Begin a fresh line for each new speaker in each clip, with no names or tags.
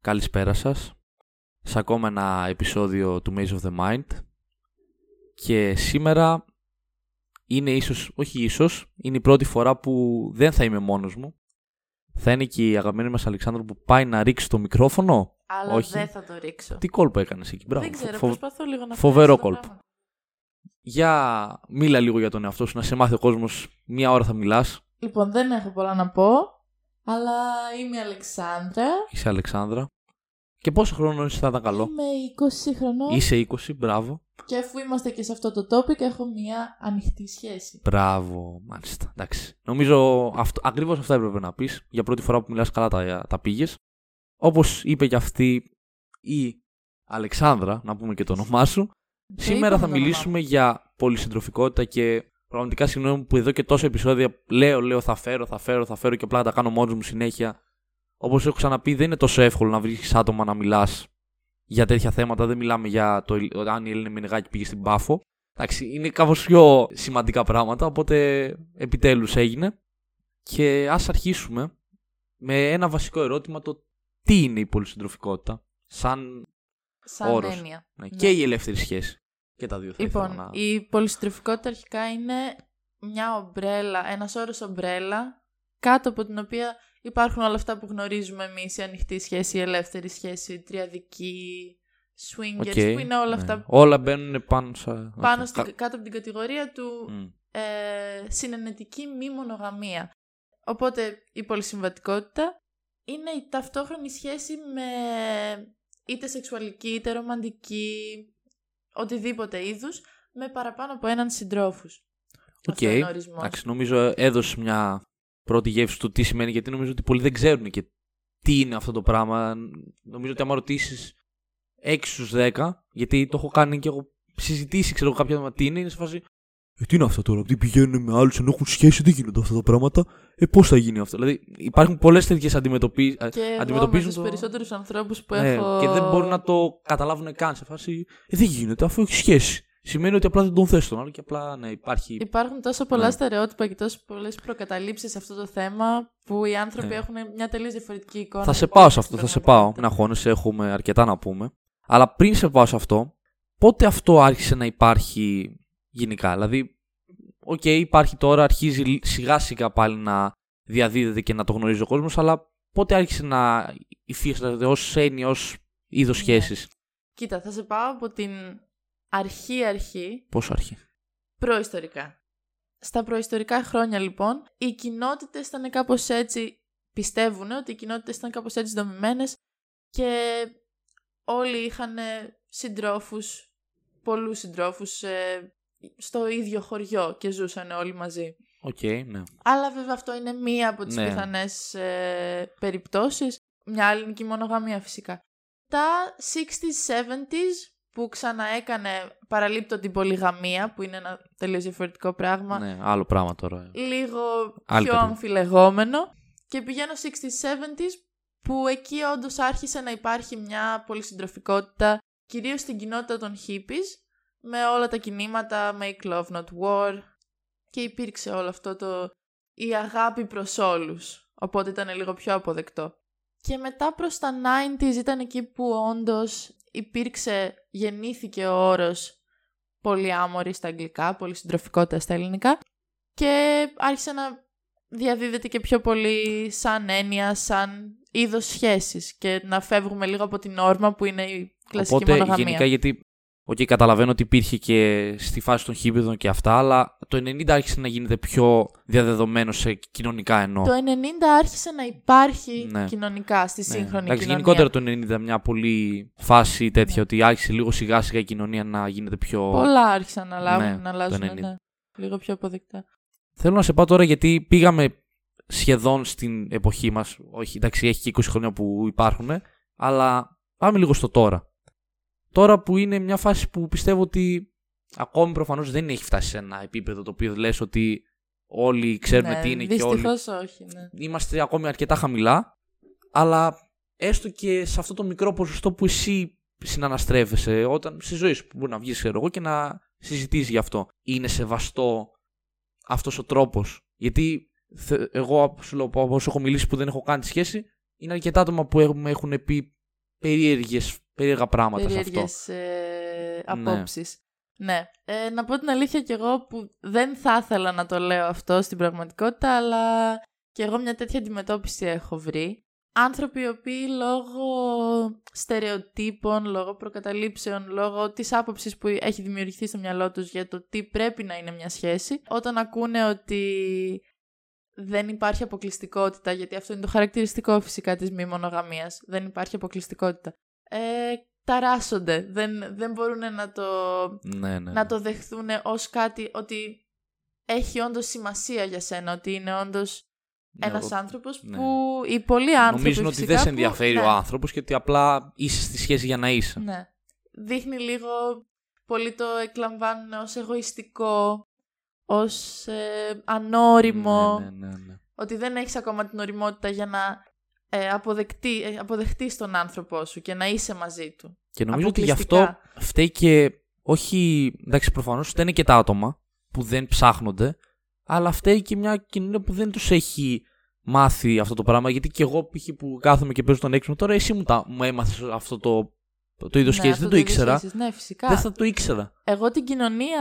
Καλησπέρα σας σε ακόμα ένα επεισόδιο του Maze of the Mind και σήμερα είναι ίσως, όχι ίσως, είναι η πρώτη φορά που δεν θα είμαι μόνος μου. Θα είναι και η αγαπημένη μας Αλεξάνδρου που πάει να ρίξει το μικρόφωνο.
Αλλά
Όχι.
δεν θα το ρίξω.
Τι κόλπο έκανες εκεί, μπράβο.
δεν ξέρω,
Φο-
προσπαθώ λίγο να
φοβερό
φτιάξω τα
κόλπο.
πράγματα.
Για μίλα λίγο για τον εαυτό σου, να σε μάθει ο κόσμος μία ώρα θα μιλάς.
Λοιπόν, δεν έχω πολλά να πω, αλλά είμαι η Αλεξάνδρα.
Είσαι Αλεξάνδρα. Και πόσο χρόνο είσαι θα ήταν καλό;
Είμαι 20 χρονών
Είσαι 20, μπράβο.
και αφού είμαστε και σε αυτό το topic, έχω μια ανοιχτή σχέση.
Μπράβο, μάλιστα. Εντάξει. Νομίζω αυτό, ακριβώς αυτά έπρεπε να πεις. Για πρώτη φορά που μιλάς καλά τα, τα πήγες. Όπως είπε και αυτή η Αλεξάνδρα, να πούμε και το όνομά σου.
Το
Σήμερα
είπαμε
θα
το όνομά
μιλήσουμε για πολυσυντροφικότητα και πραγματικά συγγνώμη που εδώ και τόσα επεισόδια λέω, λέω θα φέρω, θα φέρω, θα φέρω και απλά τα κάνω μόνος μου συνέχεια. Όπως έχω ξαναπεί δεν είναι τόσο εύκολο να βρεις άτομα να μιλάς για τέτοια θέματα. Δεν μιλάμε για το αν η Έλληνα Μενεγάκη πήγε στην Πάφο. Εντάξει, είναι κάπως πιο σημαντικά πράγματα, οπότε επιτέλους έγινε. Και ας αρχίσουμε με ένα βασικό ερώτημα, το τι είναι η πολυσυντροφικότητα, σαν
Σαν
όρος.
έννοια.
ναι,
Ναι.
και η ελεύθερη σχέση. Και τα δύο θα
Λοιπόν,
ήθελα να...
η πολυστροφικότητα αρχικά είναι μια ομπρέλα, ένας όρος ομπρέλα, κάτω από την οποία υπάρχουν όλα αυτά που γνωρίζουμε εμείς, η ανοιχτή σχέση, η ελεύθερη σχέση, η τριαδική, swingers,
OK,
που είναι όλα
ναι.
αυτά
Όλα μπαίνουν πάνω σε...
πάνω
οκ,
στην-
κα-
κάτω από την κατηγορία του
Μμ.
ε, συναινετική μη μονογαμία. Οπότε η πολυσυντροφικότητα είναι η ταυτόχρονη σχέση με είτε σεξουαλική είτε ρομαντική, οτιδήποτε είδους, με παραπάνω από έναν συντρόφους.
Οκ,
Αυτό είναι ο ορισμός.
εντάξει, νομίζω έδωσες μια πρώτη γεύση του τι σημαίνει, γιατί νομίζω ότι πολλοί δεν ξέρουν και τι είναι αυτό το πράγμα. Νομίζω ότι άμα ρωτήσεις 6 στους 10, γιατί το έχω κάνει και έχω συζητήσει, ξέρω εγώ, κάποια θέματα τι είναι, είναι σε φάση. Ε, τι είναι αυτό τώρα, τι πηγαίνουν με άλλους ενώ έχουν σχέση, δεν γίνονται αυτά τα πράγματα. Ε, πώς θα γίνει αυτό. Δηλαδή, υπάρχουν πολλές τέτοιες αντιμετωπίσεις.
Και εγώ με
αντιμετωπίζουν
τους
το-
περισσότερους ανθρώπους που
Ναι,
έχω...
και δεν μπορούν να το καταλάβουν καν σε φάση. Ε, δεν γίνεται, αφού έχει σχέση. Σημαίνει ότι απλά δεν τον θες τον άλλο και απλά ναι, υπάρχει.
Υπάρχουν τόσο πολλά
Ναι.
στερεότυπα και τόσο πολλές προκαταλήψεις σε αυτό το θέμα που οι άνθρωποι
Ναι.
έχουν μια τελείως διαφορετική εικόνα.
Θα
για
σε
το
πάω
πώς
σε αυτό, θα σε
πραγματικότητα.
πάω. Μην αγχώνεσαι, έχουμε αρκετά να πούμε. Αλλά πριν σε πάω σε αυτό, πότε αυτό άρχισε να υπάρχει γενικά. Δηλαδή, οκ, υπάρχει τώρα, αρχίζει σιγά σιγά πάλι να διαδίδεται και να το γνωρίζει ο κόσμος, αλλά πότε άρχισε να υφίσταται ως έννοια, ως είδος
Ναι.
σχέσης;
Κοίτα, θα σε πάω από την αρχή-αρχή,
Πόσο αρχή;
προϊστορικά. Στα προϊστορικά χρόνια, λοιπόν, οι κοινότητες ήταν κάπως έτσι, πιστεύουν ότι οι κοινότητες ήταν κάπως έτσι δομημένες και όλοι είχαν συντρόφους, πολλούς συντρόφους ε, στο ίδιο χωριό και ζούσαν όλοι μαζί.
Οκ, ναι.
Αλλά βέβαια αυτό είναι μία από τις
Ναι.
πιθανές ε, περιπτώσεις. Μια άλλη είναι και η μονογαμία φυσικά. Τα 60s, 70s που ξαναέκανε παραλείπτω την πολυγαμία που είναι ένα τελείως διαφορετικό πράγμα.
ναι. Άλλο πράγμα τώρα.
Λίγο
Άλλη
πιο
κατηγορία.
αμφιλεγόμενο. Και πηγαίνω 60s, 70s που εκεί όντως άρχισε να υπάρχει μια πολυσυντροφικότητα κυρίως στην κοινότητα των hippies με όλα τα κινήματα Make Love Not War και υπήρξε όλο αυτό το η αγάπη προς όλους οπότε ήταν λίγο πιο αποδεκτό και μετά προς τα 90s ήταν εκεί που όντως υπήρξε γεννήθηκε ο όρος polyamory στα αγγλικά, πολυσυντροφικότητα στα ελληνικά και άρχισε να διαδίδεται και πιο πολύ σαν έννοια, σαν είδος σχέσης και να φεύγουμε λίγο από την νόρμα που είναι η κλασική
Οπότε
μονογαμία.
γενικά γιατί. Οκ, καταλαβαίνω ότι υπήρχε και στη φάση των χίπηδων και αυτά, αλλά το 90 άρχισε να γίνεται πιο διαδεδομένο σε κοινωνικά εννοώ.
Το 90 άρχισε να υπάρχει
Ναι.
κοινωνικά στη
Ναι.
σύγχρονη
Εντάξει,
κοινωνία.
γενικότερα το 90 μια πολύ φάση τέτοια
Ναι.
ότι άρχισε λίγο σιγά σιγά η κοινωνία να γίνεται πιο.
Πολλά άρχισαν να, λάβουν,
Ναι,
να αλλάζουν,
το 90.
ναι. λίγο πιο αποδεκτά.
Θέλω να σε πάω τώρα γιατί πήγαμε σχεδόν στην εποχή μας. Όχι, εντάξει, έχει και 20 χρόνια που υπάρχουν, αλλά πάμε λίγο στο τώρα. Τώρα που είναι μια φάση που πιστεύω ότι ακόμη προφανώς δεν έχει φτάσει σε ένα επίπεδο το οποίο λες ότι όλοι ξέρουμε
ναι,
τι είναι και όλοι.
Δυστυχώς όχι, ναι.
Είμαστε ακόμη αρκετά χαμηλά, αλλά έστω και σε αυτό το μικρό ποσοστό που εσύ συναναστρέφεσαι όταν, στη ζωή σου που μπορεί να βγεις ξέρω εγώ και να συζητήσεις γι' αυτό. Είναι σεβαστό αυτός ο τρόπος. Γιατί θε- εγώ σου λέω, από όσο έχω μιλήσει που δεν έχω κάνει τη σχέση, είναι αρκετά άτομα που έχουν, με έχουν πει περίεργες, περίεργα πράγματα σε αυτό.
Περίεργες ε, απόψεις. Ναι. Ε, να πω την αλήθεια κι εγώ που δεν θα ήθελα να το λέω αυτό στην πραγματικότητα, αλλά κι εγώ μια τέτοια αντιμετώπιση έχω βρει. Άνθρωποι οι οποίοι λόγω στερεοτύπων, λόγω προκαταλήψεων, λόγω της άποψης που έχει δημιουργηθεί στο μυαλό τους για το τι πρέπει να είναι μια σχέση, όταν ακούνε ότι δεν υπάρχει αποκλειστικότητα, γιατί αυτό είναι το χαρακτηριστικό φυσικά της μη μονογαμίας, δεν υπάρχει αποκλειστικότητα. Ε, ταράσσονται, δεν, δεν μπορούν να το,
Ναι, ναι.
να το δεχθούν ως κάτι ότι έχει όντως σημασία για σένα, ότι είναι όντως
Ναι,
ένας
εγώ-
άνθρωπος
ναι.
που οι πολλοί άνθρωποι
Νομίζουν ότι
φυσικά
δεν σε
που-
ενδιαφέρει
ναι,
ο άνθρωπος και ότι απλά είσαι στη σχέση για να είσαι.
Ναι. Δείχνει λίγο, πολλοί το εκλαμβάνουν ως εγωιστικό, ως ε, ανώριμο,
Ναι, ναι, ναι, ναι.
ότι δεν έχεις ακόμα την οριμότητα για να ε, αποδεκτεί, ε, αποδεχτείς τον άνθρωπό σου και να είσαι μαζί του.
Και νομίζω ότι γι' αυτό
Αποκλειστικά.
φταίει και όχι, εντάξει προφανώς φταίνε και τα άτομα που δεν ψάχνονται, αλλά φταίει και μια κοινωνία που δεν τους έχει μάθει αυτό το πράγμα, γιατί και εγώ π.χ. που κάθομαι και παίζω τον έξυπνο τώρα, εσύ μου, τα, μου έμαθες αυτό το, το είδος
Ναι,
σχέση,
αυτό
δεν το
είδος
ήξερα,
σχέσης. Ναι, φυσικά.
δεν θα το ήξερα.
Εγώ την κοινωνία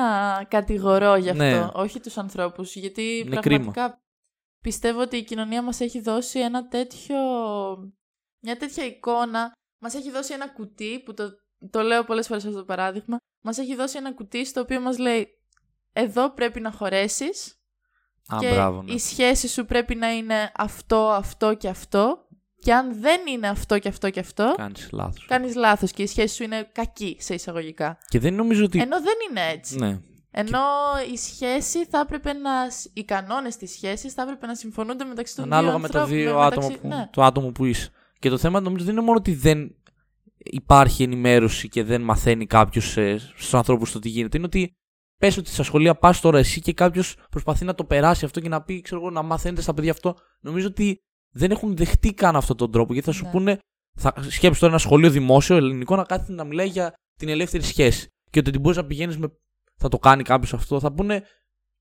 κατηγορώ γι' αυτό,
Ναι.
όχι τους ανθρώπους, γιατί
Είναι
πραγματικά πιστεύω ότι η κοινωνία μας έχει δώσει ένα τέτοιο, μια τέτοια εικόνα, μας έχει δώσει ένα κουτί, που το, το λέω πολλές φορές αυτό το παράδειγμα, μας έχει δώσει ένα κουτί στο οποίο μας λέει εδώ πρέπει να χωρέσεις
Α,
και
μπράβο, ναι.
η σχέση σου πρέπει να είναι αυτό, αυτό και αυτό και αν δεν είναι αυτό και αυτό και αυτό,
Κάνεις λάθος.
κάνεις λάθος και η σχέση σου είναι κακή σε εισαγωγικά.
Και δεν νομίζω ότι...
Ενώ δεν είναι έτσι.
Ναι.
Ενώ η σχέση θα έπρεπε να. οι κανόνες της σχέσης θα έπρεπε να συμφωνούνται μεταξύ των
Ανάλογα
δύο
με τα
ανθρώπων,
δύο
μεταξύ-
άτομα που,
Ναι.
το άτομο που είσαι. Και το θέμα νομίζω δεν είναι μόνο ότι δεν υπάρχει ενημέρωση και δεν μαθαίνει κάποιος στους ανθρώπους το τι γίνεται. Είναι ότι πες ότι στα σχολεία πας τώρα εσύ και κάποιος προσπαθεί να το περάσει αυτό και να πει, ξέρω εγώ, να μαθαίνετε στα παιδιά αυτό. Νομίζω ότι δεν έχουν δεχτεί καν αυτόν τον τρόπο. Γιατί θα σου
Ναι.
πούνε, θα σκέψεις τώρα ένα σχολείο δημόσιο ελληνικό να κάθεται να μιλάει για την ελεύθερη σχέση. Και ότι μπορείς να πηγαίνεις με. Θα το κάνει κάποιος αυτό. Θα πούνε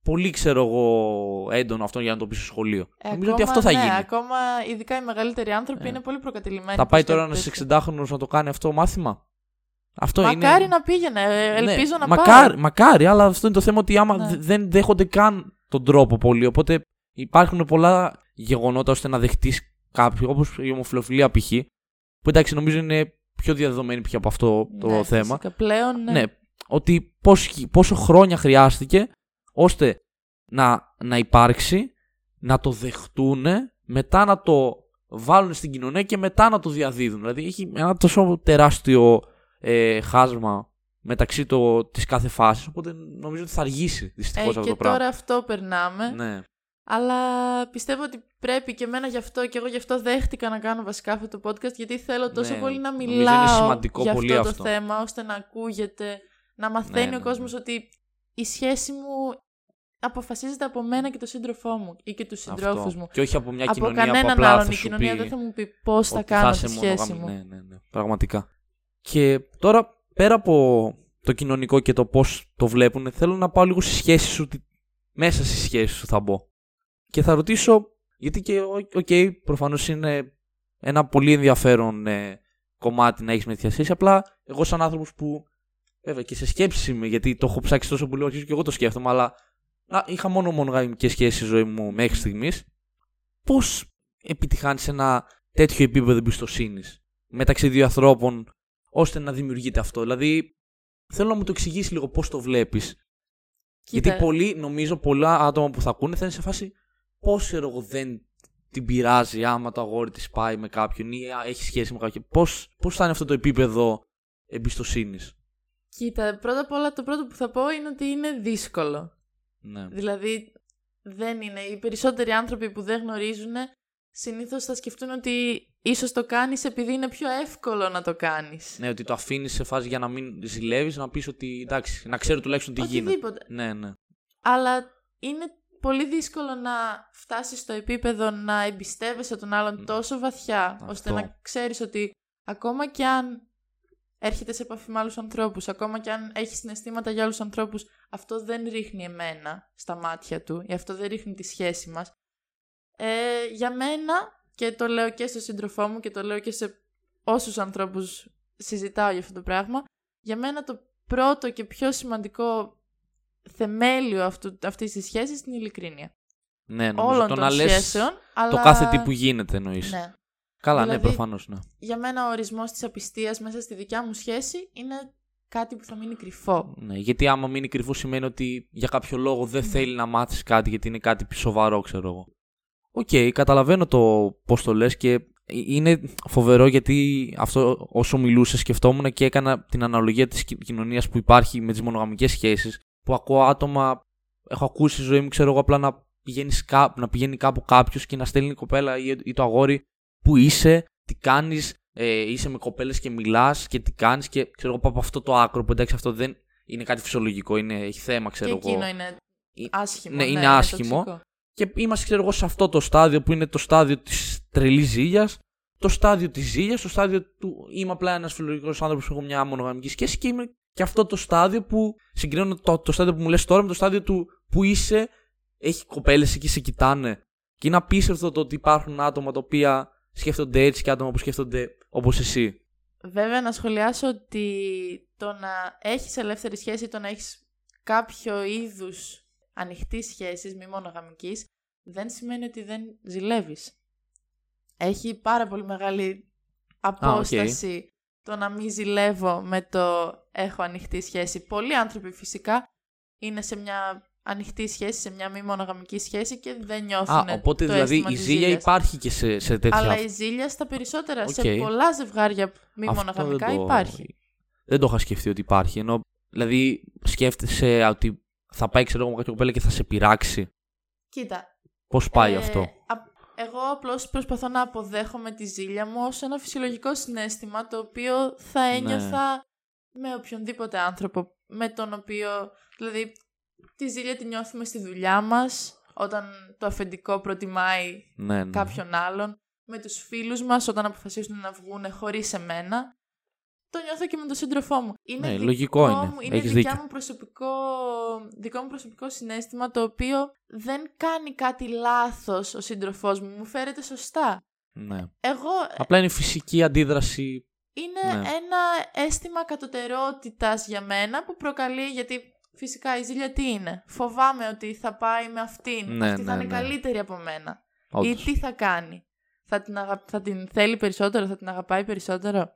πολύ, ξέρω εγώ, έντονο αυτό για να το πεις στο σχολείο.
Ε,
Νομίζω ότι
ακόμα,
αυτό θα
ναι,
γίνει.
Ακόμα ειδικά οι μεγαλύτεροι άνθρωποι
Ε.
είναι πολύ προκατηλημένοι.
Θα πάει
προς
τώρα
κάτι
ένας
τέτοιο.
60χρονο να το κάνει αυτό μάθημα; Αυτό
Μακάρι
είναι.
να πήγαινε. ε,
Ναι,
Ελπίζω να
μακάρι,
πάει.
μακάρι, αλλά αυτό είναι το θέμα ότι άμα
Ναι.
δε- δεν δέχονται καν τον τρόπο πολύ. Οπότε υπάρχουν πολλά γεγονότα ώστε να δεχτείς κάποιο, όπως η ομοφιλοφιλία π.χ. Που εντάξει, νομίζω είναι πιο διαδεδομένη πια από αυτό το
Ναι,
θέμα.
φυσικά. Πλέον, ναι.
Ναι, ότι πόσο, πόσο χρόνια χρειάστηκε ώστε να, να υπάρξει, να το δεχτούν, μετά να το βάλουν στην κοινωνία και μετά να το διαδίδουν. Δηλαδή έχει ένα τόσο τεράστιο ε, χάσμα μεταξύ το, της κάθε φάσης, οπότε νομίζω ότι θα αργήσει δυστυχώς
Ε,
αυτό
και
το πράγμα.
τώρα αυτό περνάμε.
Ναι.
Αλλά πιστεύω ότι πρέπει και εμένα γι' αυτό και εγώ γι' αυτό δέχτηκα να κάνω βασικά αυτό το podcast γιατί θέλω τόσο
Ναι,
πολύ να
νομίζω είναι
μιλάω
σημαντικό
για
πολύ
αυτό,
αυτό.
το θέμα ώστε να ακούγεται, να μαθαίνει
ναι,
ο κόσμος
ναι.
ότι η σχέση μου αποφασίζεται από μένα και τον σύντροφό μου ή και τους συντρόφους
Αυτό.
μου.
Και όχι από μια
Από
κοινωνία που
κανέναν
απλά
άλλον
θα
η
σου
κοινωνία
πει
δεν θα μου πει πώς θα
ότι
κάνω
είσαι
τη σχέση
μονογαμ-
μου.
Ναι, ναι, ναι. Πραγματικά. Και τώρα, πέρα από το κοινωνικό και το πώς το βλέπουν, θέλω να πάω λίγο στη σχέση σου. τι- Μέσα στη σχέση σου θα μπω. Και θα ρωτήσω, γιατί και, οκ, προφανώς είναι ένα πολύ ενδιαφέρον ε, κομμάτι να έχεις με τέτοια σχέση. Απλά εγώ, σαν άνθρωπος που. Βέβαια και σε σκέψη είμαι, γιατί το έχω ψάξει τόσο πολύ, αρχίζω και εγώ το σκέφτομαι, αλλά να, είχα μόνο μονογαμικές σχέσεις στη ζωή μου μέχρι στιγμής. Πώς επιτυγχάνεις ένα τέτοιο επίπεδο εμπιστοσύνης μεταξύ δύο ανθρώπων, ώστε να δημιουργείται αυτό; Δηλαδή, θέλω να μου το εξηγήσεις λίγο πώς το βλέπεις.
Κοίτα,
Γιατί πολλοί, νομίζω, πολλά άτομα που θα ακούνε θα είναι σε φάση πώς ξέρω εγώ δεν την πειράζει άμα το αγόρι της πάει με κάποιον ή α, έχει σχέση με κάποιον. Πώς πώς θα είναι αυτό το επίπεδο εμπιστοσύνης;
Κοίτα, πρώτα απ' όλα το πρώτο που θα πω είναι ότι είναι δύσκολο.
Ναι.
Δηλαδή, δεν είναι. Οι περισσότεροι άνθρωποι που δεν γνωρίζουν συνήθως θα σκεφτούν ότι ίσως το κάνεις επειδή είναι πιο εύκολο να το κάνεις.
ναι, ότι το αφήνεις σε φάση για να μην ζηλεύεις, να πεις ότι εντάξει, να ξέρω τουλάχιστον τι γίνεται.
Οτιδήποτε.
Ναι, ναι.
Αλλά είναι πολύ δύσκολο να φτάσεις στο επίπεδο να εμπιστεύεσαι τον άλλον τόσο βαθιά,
Αυτό.
ώστε να ξέρεις ότι ακόμα κι αν έρχεται σε επαφή με άλλους ανθρώπους, ακόμα κι αν έχει συναισθήματα για άλλους ανθρώπους, αυτό δεν ρίχνει εμένα στα μάτια του, ή αυτό δεν ρίχνει τη σχέση μας. Ε, για μένα, και το λέω και στον σύντροφό μου και το λέω και σε όσους ανθρώπους συζητάω για αυτό το πράγμα, για μένα το πρώτο και πιο σημαντικό θεμέλιο αυτού, αυτής της σχέσης είναι η ειλικρίνεια.
Ναι, νομίζω
Όλων
το
των
να λες
σχέσεων, αλλά...
το κάθε τι που γίνεται εννοείς.
Ναι.
Καλά,
Δηλαδή-
ναι, προφανώς, ναι.
Για μένα ο ορισμός της απιστίας μέσα στη δικιά μου σχέση είναι κάτι που θα μείνει κρυφό.
ναι. Γιατί άμα μείνει κρυφό σημαίνει ότι για κάποιο λόγο
Ναι.
δεν θέλει να μάθεις κάτι γιατί είναι κάτι σοβαρό, ξέρω εγώ. Οκ, καταλαβαίνω το πώς το λες και είναι φοβερό γιατί αυτό όσο μιλούσε σκεφτόμουν και έκανα την αναλογία της κι- κοινωνίας που υπάρχει με τις μονογαμικές σχέσεις που ακούω άτομα, έχω ακούσει στη ζωή μου ξέρω εγώ απλά να, πηγαίνεις κά- να πηγαίνει κάπου κάποιος και να στέλνει η κοπέλα ή, ή το αγόρι που είσαι, τι κάνεις, ε, είσαι με κοπέλες και μιλάς και τι κάνεις και ξέρω εγώ πάω από αυτό το άκρο που εντάξει αυτό δεν είναι κάτι φυσιολογικό, είναι, έχει θέμα ξέρω
και εκείνο
εγώ.
είναι
Ε,
άσχημο.
ναι, είναι
είναι
άσχημο.
τοξικό.
Και είμαστε, ξέρω εγώ, σε αυτό το στάδιο που είναι το στάδιο της τρελής ζήλιας, το στάδιο της ζήλιας, το στάδιο του είμαι απλά ένας φιλολογικό άνθρωπος που έχω μια μονογαμική σχέση και είμαι και αυτό το στάδιο που συγκρίνω το, το στάδιο που μου λες τώρα με το στάδιο του που είσαι, έχει κοπέλες εκεί σε κοιτάνε. Και είναι απίστευτο το ότι υπάρχουν άτομα τα οποία σκέφτονται έτσι και άτομα που σκέφτονται όπως εσύ.
Βέβαια να σχολιάσω ότι το να έχεις ελεύθερη σχέση, το να έχεις κάποιου είδους ανοιχτή σχέσης, μη μονογαμικής, δεν σημαίνει ότι δεν ζηλεύεις. Έχει πάρα πολύ μεγάλη απόσταση το να μην ζηλεύω με το έχω ανοιχτή σχέση. Πολλοί άνθρωποι φυσικά είναι σε μια ανοιχτή σχέση, σε μια μη μονογαμική σχέση και δεν νιώθουν
Α, οπότε
το
δηλαδή
αίσθημα
η
της
ζήλια
ζήλιας.
υπάρχει και σε, σε τέτοια.
Αλλά η ζήλια στα περισσότερα, σε
Οκ.
πολλά ζευγάρια μη
Αυτό
μονογαμικά
δεν το-
υπάρχει.
Δεν το είχα σκεφτεί ότι υπάρχει. Ενώ, δηλαδή, σκέφτεσαι ότι θα πάει, ξέρω εγώ, με κάποια κοπέλα και θα σε πειράξει.
Κοίτα,
Πώς πάει
ε,
αυτό;
α- εγώ απλώς προσπαθώ να αποδέχομαι τη ζήλια μου ως ένα φυσιολογικό συνέστημα το οποίο θα
Ναι.
ένιωθα με οποιονδήποτε άνθρωπο με τον οποίο, δηλαδή τη ζήλια τη νιώθουμε στη δουλειά μας όταν το αφεντικό προτιμάει
Ναι, ναι.
κάποιον άλλον, με τους φίλους μας όταν αποφασίσουν να βγουν χωρίς εμένα. Το νιώθω και με τον σύντροφό μου. Είναι
Ναι,
δικό
λογικό είναι.
Μου, είναι
Έχεις
δικιά
δίκιο.
μου προσωπικό, δικό μου προσωπικό συνέστημα το οποίο δεν κάνει κάτι λάθος ο σύντροφός μου. Μου φέρεται σωστά.
ναι.
Εγώ
Απλά είναι φυσική αντίδραση.
είναι
Ναι.
ένα αίσθημα κατωτερότητας για μένα που προκαλεί γιατί φυσικά η ζήλια τι είναι; Φοβάμαι ότι θα πάει με αυτήν.
Ναι,
Αυτή θα
ναι,
είναι
ναι.
καλύτερη από μένα. Ή
Όντως.
τι θα κάνει; Θα την, αγα... θα την θέλει περισσότερο, θα την αγαπάει περισσότερο;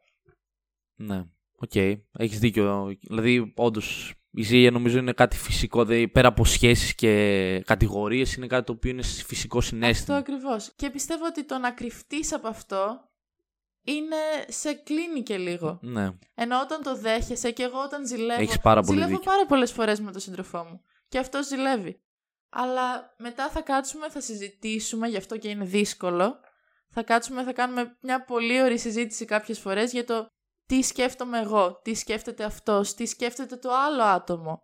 Ναι. Οκ. Έχεις δίκιο. Δηλαδή, όντως, η ζήλια νομίζω είναι κάτι φυσικό. Δηλαδή, πέρα από σχέσεις και κατηγορίες, είναι κάτι το οποίο είναι φυσικό
Αυτό
συναίσθημα.
ακριβώς. Και πιστεύω ότι το να κρυφτείς από αυτό είναι σε κλείνει και λίγο.
Ναι.
Ενώ όταν το δέχεσαι και εγώ όταν ζηλεύω.
Έχεις πάρα πολύ
ζηλεύω
δίκιο.
πάρα πολλές φορές με τον σύντροφό μου. Και αυτό ζηλεύει. Αλλά μετά θα κάτσουμε, θα συζητήσουμε, γι' αυτό και είναι δύσκολο. Θα κάτσουμε, θα κάνουμε μια πολύ ωραία συζήτηση κάποιες φορές για το τι σκέφτομαι εγώ, τι σκέφτεται αυτός, τι σκέφτεται το άλλο άτομο.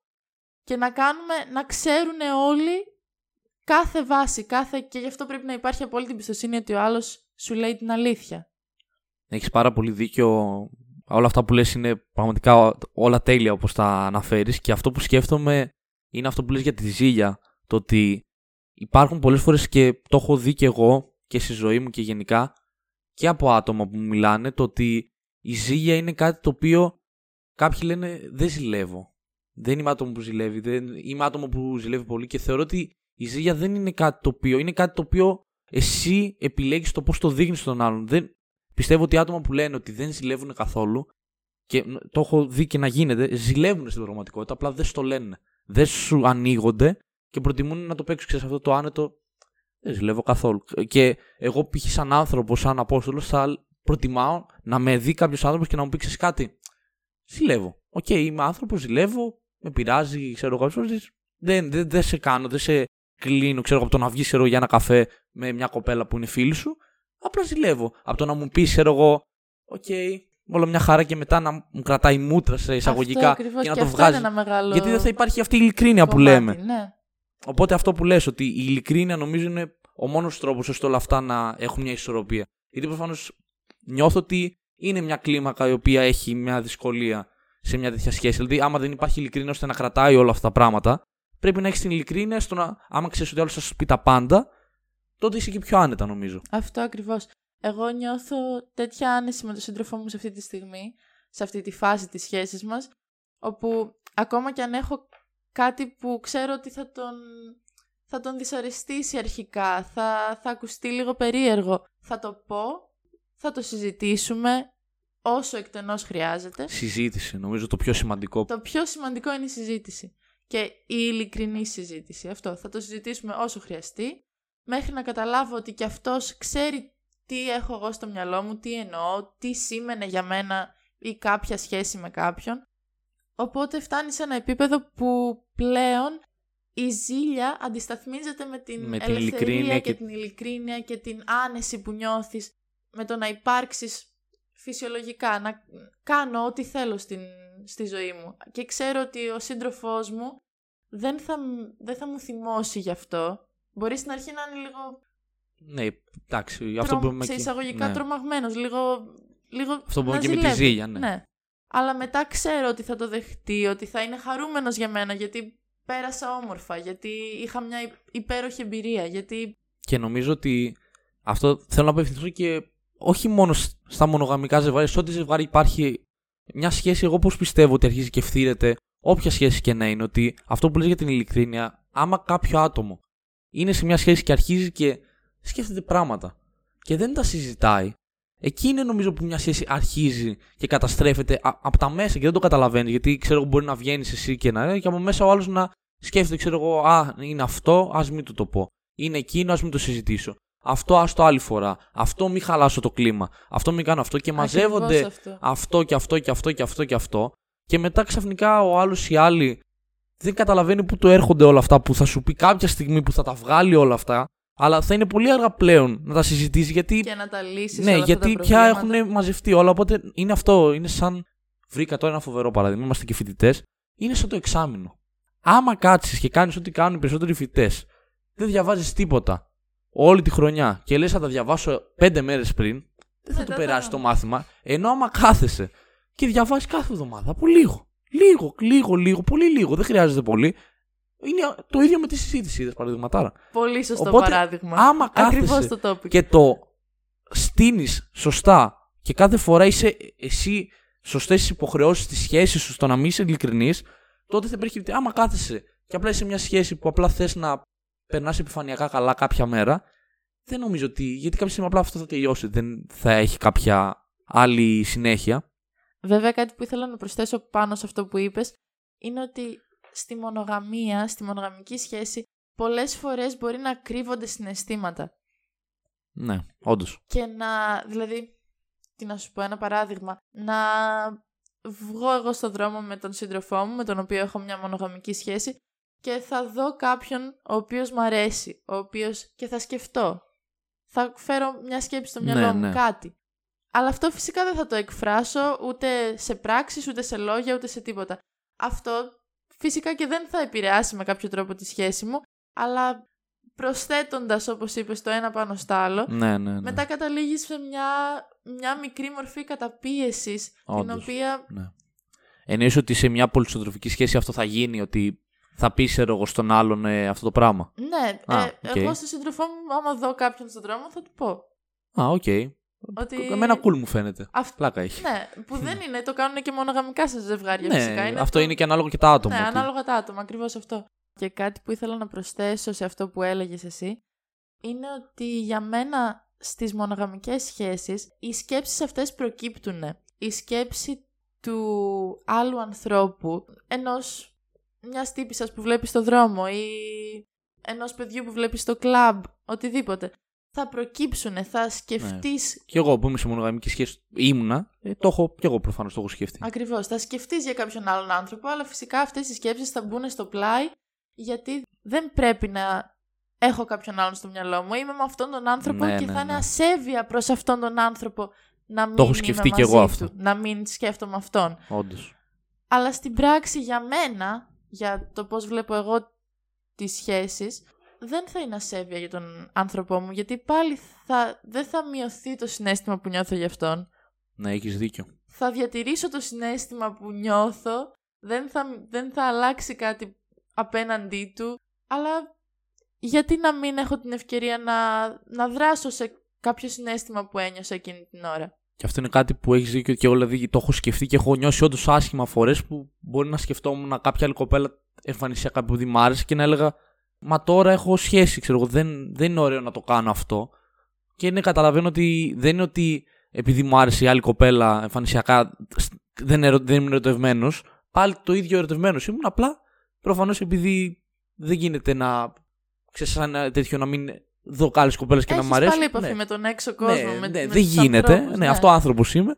Και να κάνουμε, να ξέρουν όλοι κάθε βάση, κάθε... και γι' αυτό πρέπει να υπάρχει απόλυτη εμπιστοσύνη ότι ο άλλος σου λέει την αλήθεια.
Έχεις πάρα πολύ δίκιο. Όλα αυτά που λες είναι πραγματικά όλα τέλεια όπως τα αναφέρεις και αυτό που σκέφτομαι είναι αυτό που λες για τη ζήλια. Το ότι υπάρχουν πολλές φορές και το έχω δει και εγώ και στη ζωή μου και γενικά και από άτομα που μου μιλάνε το ότι η ζήλια είναι κάτι το οποίο κάποιοι λένε δεν ζηλεύω. Δεν είμαι άτομο που ζηλεύει. Δεν... Είμαι άτομο που ζηλεύει πολύ και θεωρώ ότι η ζήλια δεν είναι κάτι το οποίο. Είναι κάτι το οποίο εσύ επιλέγεις το πώς το δείχνεις στον άλλον. Δεν... Πιστεύω ότι άτομα που λένε ότι δεν ζηλεύουν καθόλου και το έχω δει και να γίνεται, ζηλεύουν στην πραγματικότητα, απλά δεν στο λένε. Δεν σου ανοίγονται και προτιμούν να το παίξουν ξέρεις, αυτό το άνετο. Δεν ζηλεύω καθόλου. Και εγώ π.χ. σαν άνθρωπος, σαν Απόστολος, θα προτιμάω να με δει κάποιος άνθρωπος και να μου πει ξέρεις κάτι. Ζηλεύω. Οκ, είμαι άνθρωπος, ζηλεύω, με πειράζει, ξέρω εγώ. Δεν, δεν, δεν σε κάνω, δεν σε κλείνω, ξέρω από το να βγεις ξέρω, για ένα καφέ με μια κοπέλα που είναι φίλη σου. Απλά ζηλεύω. Από το να μου πεις, ξέρω εγώ, οκ, όλο μια χαρά και μετά να μου κρατάει μούτρα σε εισαγωγικά
αυτό ακριβώς
και να
και
το
αυτό
βγάζει.
είναι ένα μεγάλο
Γιατί δεν θα υπάρχει αυτή η ειλικρίνεια που
κομμάτι,
λέμε.
Ναι.
Οπότε αυτό που λες ότι η ειλικρίνεια νομίζω είναι ο μόνος τρόπος ώστε όλα αυτά να έχουν μια ισορροπία. Γιατί προφανώς νιώθω ότι είναι μια κλίμακα η οποία έχει μια δυσκολία σε μια τέτοια σχέση. Δηλαδή, άμα δεν υπάρχει ειλικρίνεια ώστε να κρατάει όλα αυτά τα πράγματα, πρέπει να έχεις την ειλικρίνεια στο να, άμα ξέρεις ότι άλλος θα σου πει τα πάντα, τότε είσαι και πιο άνετα νομίζω.
Αυτό ακριβώς. Εγώ νιώθω τέτοια άνεση με τον σύντροφό μου σε αυτή τη στιγμή, σε αυτή τη φάση της σχέσης μας, όπου ακόμα κι αν έχω κάτι που ξέρω ότι θα τον, θα τον δυσαρεστήσει αρχικά, θα, θα ακουστεί λίγο περίεργο, θα το πω, θα το συζητήσουμε όσο εκτενώς χρειάζεται.
Συζήτηση, νομίζω το πιο σημαντικό.
Το πιο σημαντικό είναι η συζήτηση. Και η ειλικρινή συζήτηση. Αυτό θα το συζητήσουμε όσο χρειαστεί, μέχρι να καταλάβω ότι και αυτός ξέρει τι έχω εγώ στο μυαλό μου, τι εννοώ, τι σήμαινε για μένα ή κάποια σχέση με κάποιον. Οπότε φτάνει σε ένα επίπεδο που πλέον η ζήλια αντισταθμίζεται με την
Με την
ελευθερία
ειλικρίνεια
και...
και-
την ειλικρίνεια και την άνεση που νιώθεις με το να υπάρξεις φυσιολογικά, να κάνω ό,τι θέλω στην, στη ζωή μου. Και ξέρω ότι ο σύντροφός μου δεν θα, μ- δεν θα μου θυμώσει γι' αυτό. Μπορεί στην αρχή να είναι λίγο
Ναι, εντάξει, αυτό
τρομ-
που
σε
εκεί-
εισαγωγικά
ναι.
τρομαγμένος, λίγο, λίγο
Αυτό που
να
είπαμε και με τη
ζηλεύει.
ζήλια, ναι.
Αλλά μετά ξέρω ότι θα το δεχτεί, ότι θα είναι χαρούμενος για μένα, γιατί πέρασα όμορφα, γιατί είχα μια υ- υπέροχη εμπειρία, γιατί...
Και νομίζω ότι αυτό θέλω να απευθυνθώ και όχι μόνο σ- στα μονογαμικά ζευγάρια, σε ό,τι ζευγάρι υπάρχει μια σχέση, εγώ πώς πιστεύω ότι αρχίζει και φθήρεται, όποια σχέση και να είναι, ότι αυτό που λες για την ειλικρίνεια, άμα κάποιο άτομο είναι σε μια σχέση και αρχίζει και σκέφτεται πράγματα και δεν τα συζητάει, εκεί είναι νομίζω που μια σχέση αρχίζει και καταστρέφεται από τα μέσα και δεν το καταλαβαίνεις. Γιατί ξέρω εγώ μπορεί να βγαίνεις εσύ και να και από μέσα ο άλλος να σκέφτεται, ξέρω εγώ, Α, είναι αυτό, ας μην του το πω. Είναι εκείνο, ας μην το συζητήσω. Αυτό, ας το άλλη φορά. Αυτό, μην χαλάσω το κλίμα. Αυτό, μην κάνω αυτό. Και μαζεύονται
Ακριβώς αυτό.
αυτό και αυτό και αυτό και αυτό και αυτό. Και μετά ξαφνικά ο άλλος ή η άλλη δεν καταλαβαίνει πού του έρχονται όλα αυτά που θα σου πει κάποια στιγμή που θα τα βγάλει όλα αυτά. Αλλά θα είναι πολύ αργά πλέον να τα συζητήσει γιατί.
Και να τα λύσεις
ναι,
όλα αυτά
γιατί
τα
πια
προβλήματα.
έχουν μαζευτεί όλα. Οπότε είναι αυτό. Είναι σαν. Βρήκα τώρα ένα φοβερό παράδειγμα. Είμαστε και φοιτητές. Είναι σαν το εξάμεινο. Άμα κάτσεις και κάνεις ό,τι κάνουν οι περισσότεροι φοιτητές, δεν διαβάζεις τίποτα όλη τη χρονιά και λες θα τα διαβάσω πέντε μέρες πριν, δεν θα
Ναι,
το
δεν
περάσει
θα.
το μάθημα. Ενώ άμα κάθεσαι και διαβάζεις κάθε εβδομάδα από λίγο, λίγο, λίγο, λίγο, πολύ λίγο, δεν χρειάζεται πολύ. Είναι το ίδιο με τη συζήτηση, είδες παραδειγματάρα.
Πολύ σωστό
Οπότε,
παράδειγμα.
άμα
Ακριβώς
κάθεσαι
το topic.
και το στείνεις σωστά και κάθε φορά είσαι εσύ σωστές τι υποχρεώσεις της σχέσης σου στο να μην είσαι ειλικρινής, τότε θα υπάρχει. Άμα κάθεσαι και απλά είσαι σε μια σχέση που απλά θες να περνάς επιφανειακά καλά κάποια μέρα, δεν νομίζω ότι. Γιατί κάποια στιγμή απλά αυτό θα τελειώσει. Δεν θα έχει κάποια άλλη συνέχεια.
Βέβαια κάτι που ήθελα να προσθέσω πάνω σε αυτό που είπες είναι ότι στη μονογαμία, στη μονογαμική σχέση πολλές φορές μπορεί να κρύβονται συναισθήματα
Ναι, όντως.
και να, δηλαδή, τι να σου πω ένα παράδειγμα, να βγω εγώ στον δρόμο με τον σύντροφό μου, με τον οποίο έχω μια μονογαμική σχέση και θα δω κάποιον ο οποίος μ' αρέσει, ο οποίος και θα σκεφτώ. Θα φέρω μια σκέψη στο
Ναι,
μυαλό μου,
ναι.
κάτι. Αλλά αυτό φυσικά δεν θα το εκφράσω ούτε σε πράξεις, ούτε σε λόγια, ούτε σε τίποτα. Αυτό φυσικά και δεν θα επηρεάσει με κάποιο τρόπο τη σχέση μου, αλλά προσθέτοντας, όπως είπες, το ένα πάνω στο άλλο,
Ναι, ναι, ναι.
μετά καταλήγεις σε μια, μια μικρή μορφή καταπίεσης, την
Όντως.
οποία
Ναι. Εννοείς ότι σε μια πολυσυντροφική σχέση αυτό θα γίνει, ότι θα πεις ξέρω εγώ στον άλλον ε, αυτό το πράγμα;
Ναι,
Α,
ε,
οκ.
εγώ στον σύντροφό μου, άμα δω κάποιον στον δρόμο, θα του πω.
Α, οκ.
Ότι...
Εμένα cool μου φαίνεται.
Αυ-
Πλάκα έχει.
Ναι, που δεν είναι, το κάνουν και μονογαμικά σε ζευγάρια
Ναι,
φυσικά. Είναι
αυτό
το-
είναι και ανάλογο και τα άτομα.
Ναι,
ότι-
ανάλογα τα άτομα, ακριβώς αυτό. Και κάτι που ήθελα να προσθέσω σε αυτό που έλεγες εσύ, είναι ότι για μένα στις μονογαμικές σχέσεις οι σκέψεις αυτές προκύπτουν. Η σκέψη του άλλου ανθρώπου, ενός μιας τύπησας που βλέπεις στο δρόμο ή ενός παιδιού που βλέπεις στο κλαμπ, οτιδήποτε. Θα προκύψουν, θα σκεφτείς
Και εγώ που είμαι σε μονογαμική σχέση ήμουνα, ε, το έχω και εγώ προφανώς το έχω σκεφτεί.
Ακριβώς. Θα σκεφτείς για κάποιον άλλον άνθρωπο, αλλά φυσικά αυτές οι σκέψεις θα μπουν στο πλάι, γιατί δεν πρέπει να έχω κάποιον άλλον στο μυαλό μου. Είμαι με αυτόν τον άνθρωπο
Ναι,
και
ναι,
θα είναι
ναι.
ασέβεια προς αυτόν τον άνθρωπο να μην
έχω
είμαι
σκεφτεί κι
μαζί
εγώ
του,
αυτό.
να μην σκέφτομαι αυτόν.
Όντως.
Αλλά στην πράξη για μένα, για το πώς βλέπω εγώ τις σχέσεις, δεν θα είναι ασέβεια για τον άνθρωπό μου, γιατί πάλι θα, δεν θα μειωθεί το συνέστημα που νιώθω για αυτόν
Ναι, έχεις δίκιο.
θα διατηρήσω το συνέστημα που νιώθω, δεν θα, δεν θα αλλάξει κάτι απέναντί του, αλλά γιατί να μην έχω την ευκαιρία να, να δράσω σε κάποιο συνέστημα που ένιωσα εκείνη την ώρα.
Και αυτό είναι κάτι που έχεις δίκιο και εγώ δηλαδή το έχω σκεφτεί και έχω νιώσει όντως άσχημα φορές που μπορεί να σκεφτόμουν κάποια άλλη κοπέλα εμφανισιακά που μ' άρεσε και να έλεγα Μα τώρα έχω σχέση, ξέρω εγώ. Δεν, δεν είναι ωραίο να το κάνω αυτό. Και είναι, καταλαβαίνω ότι δεν είναι ότι επειδή μου άρεσε η άλλη κοπέλα εμφανισιακά δεν, ερω, δεν ήμουν ερωτευμένος. Πάλι το ίδιο ερωτευμένος ήμουν. Απλά προφανώς επειδή δεν γίνεται να. ξέρεις, σαν τέτοιο να μην δω άλλες κοπέλες και να μου αρέσει.
πάλι επαφή
ναι.
με τον έξω κόσμο.
Ναι,
με,
ναι,
με
δεν
τους
γίνεται.
ανθρώπους,
ναι, αυτό άνθρωπος είμαι.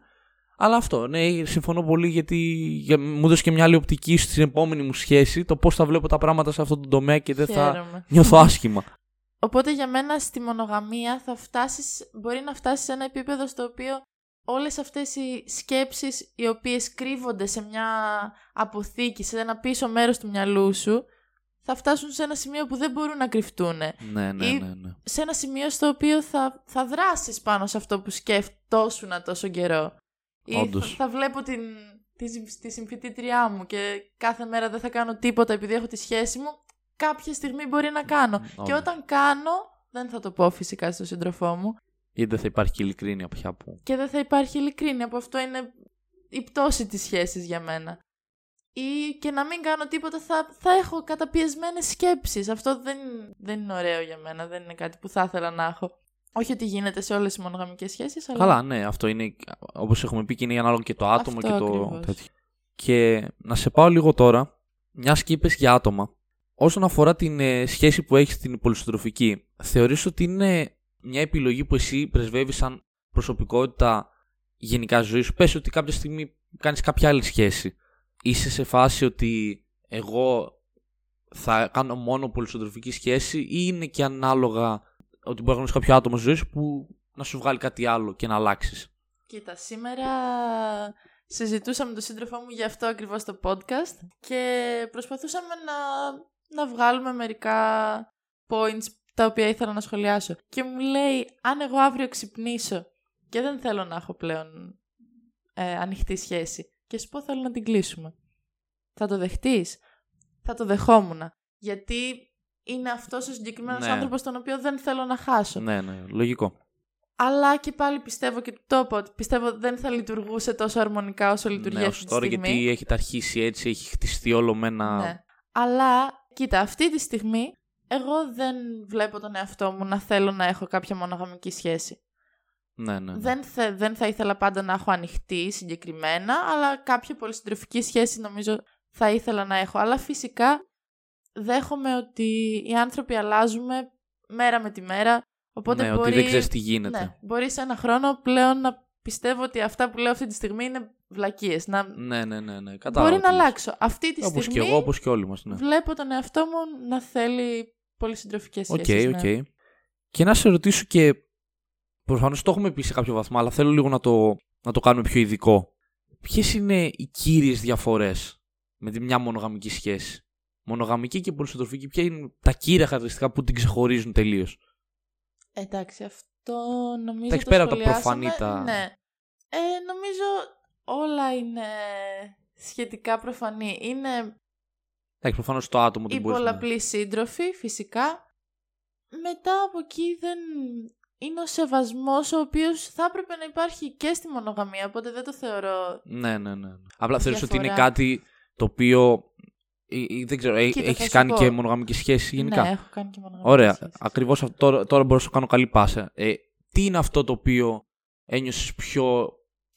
Αλλά αυτό, ναι, συμφωνώ πολύ γιατί για, μου έδωσε και μια άλλη οπτική στην επόμενη μου σχέση το πώς θα βλέπω τα πράγματα σε αυτό το τομέα και δεν θα
Χαίρομαι.
νιώθω άσχημα.
Οπότε για μένα στη μονογαμία θα φτάσεις, μπορεί να φτάσεις σε ένα επίπεδο στο οποίο όλες αυτές οι σκέψεις οι οποίες κρύβονται σε μια αποθήκη, σε ένα πίσω μέρος του μυαλού σου, θα φτάσουν σε ένα σημείο που δεν μπορούν να κρυφτούν.
ναι, ναι,
Ή-
ναι, ναι.
Σε ένα σημείο στο οποίο θα, θα δράσεις πάνω σε αυτό που σκεφτόσουν τόσο καιρό. Ή
Όντως.
θα, θα βλέπω την, τη, συμ- τη συμφιτήτριά μου και κάθε μέρα δεν θα κάνω τίποτα επειδή έχω τη σχέση μου. Κάποια στιγμή μπορεί να κάνω. Και
όντως.
όταν κάνω, δεν θα το πω φυσικά στον σύντροφό μου.
Ή δεν θα υπάρχει και ειλικρίνεια πια που.
Και δεν θα υπάρχει ειλικρίνεια. Από αυτό είναι η πτώση της σχέσης για μένα. Ή και να μην κάνω τίποτα θα, θα έχω καταπιεσμένες σκέψεις. Αυτό δεν, δεν είναι ωραίο για μένα. Δεν είναι κάτι που θα ήθελα να έχω. Όχι ότι γίνεται σε όλες τις μονογαμικές σχέσεις, αλλά...
Καλά, ναι, αυτό είναι όπως έχουμε πει και είναι ανάλογο και το άτομο
Αυτό
και το
ακριβώς.
τέτοιο. Και να σε πάω λίγο τώρα, μιας και είπες για άτομα. Όσον αφορά την ε, σχέση που έχεις στην πολυστροφική, θεωρείς ότι είναι μια επιλογή που εσύ πρεσβεύεις σαν προσωπικότητα γενικά ζωής σου; Πες ότι κάποια στιγμή κάνεις κάποια άλλη σχέση. Είσαι σε φάση ότι εγώ θα κάνω μόνο πολυσυντροφική σχέση ή είναι και ανάλογα ότι μπορεί να γνωρίσει κάποιο άτομο στη ζωή σου που να σου βγάλει κάτι άλλο και να αλλάξεις.
Κοίτα, σήμερα συζητούσα με τον σύντροφό μου για αυτό ακριβώς το podcast και προσπαθούσαμε να, να βγάλουμε μερικά points τα οποία ήθελα να σχολιάσω. Και μου λέει, αν εγώ αύριο ξυπνήσω και δεν θέλω να έχω πλέον ε, ανοιχτή σχέση και σου πω θέλω να την κλείσουμε. Θα το δεχτείς; Θα το δεχόμουν. Γιατί είναι αυτός ο συγκεκριμένος
Ναι.
άνθρωπος τον οποίο δεν θέλω να χάσω.
Ναι, ναι, λογικό.
Αλλά και πάλι πιστεύω και το είπα ότι πιστεύω δεν θα λειτουργούσε τόσο αρμονικά όσο λειτουργεί
ναι,
αυτή
ως
τη
τώρα
στιγμή.
γιατί έχει αρχίσει έτσι, έχει χτιστεί όλο με ένα.
Ναι. Αλλά, κοίτα, αυτή τη στιγμή εγώ δεν βλέπω τον εαυτό μου να θέλω να έχω κάποια μονογαμική σχέση.
Ναι, ναι. ναι.
Δεν, θε, δεν θα ήθελα πάντα να έχω ανοιχτή συγκεκριμένα, αλλά κάποια πολυσυντροφική σχέση νομίζω θα ήθελα να έχω. Αλλά φυσικά δέχομαι ότι οι άνθρωποι αλλάζουμε μέρα με τη μέρα, οπότε
ναι,
μπορεί...
ότι δεν ξέρεις τι γίνεται.
Ναι, μπορεί σε ένα χρόνο πλέον να πιστεύω ότι αυτά που λέω αυτή τη στιγμή είναι βλακίες. Να...
Ναι, ναι, ναι. ναι. Κατάλαβα
Μπορεί
τι
να
λες.
αλλάξω. Αυτή τη
Όπως
στιγμή
και εγώ, όπως και όλοι μας. Ναι.
βλέπω τον εαυτό μου να θέλει πολυσυντροφικές
Οκ,
σχέσεις.
οκ.
ναι.
Και να σε ρωτήσω και. Προφανώς το έχουμε πει σε κάποιο βαθμό, αλλά θέλω λίγο να το, να το κάνουμε πιο ειδικό. Ποιες είναι οι κύριες διαφορές με τη μια μονογαμική σχέση; Μονογαμική και πολυσυντροφική, ποια είναι τα κύρια χαρακτηριστικά που την ξεχωρίζουν τελείως.
Εντάξει, αυτό νομίζω
Εντάξει,
το
πέρα από τα
σχολιάσαμε.
προφανή τα-
Ναι. Ε, νομίζω όλα είναι σχετικά προφανή. Είναι
Εντάξει, προφανώς το άτομο
οι
δεν μπορείς. να-
πολλαπλοί σύντροφοι, φυσικά. Μετά από εκεί δεν είναι ο σεβασμός ο οποίος θα έπρεπε να υπάρχει και στη μονογαμία, οπότε δεν το θεωρώ...
Ναι, ναι, ναι. Απλά θεωρείς ότι είναι
Διαφορά.
κάτι το οποίο. Ή- ή δεν ξέρω,
Κοίτα, θα
έχεις
σου
κάνει
πω.
και μονογαμική σχέση γενικά;
Ναι, έχω κάνει και μονογαμική
Ωραία.
σχέση.
Ακριβώς αυτό. Τώρα, τώρα μπορώ να σου κάνω καλή πάσα. Ε, τι είναι αυτό το οποίο ένιωσες πιο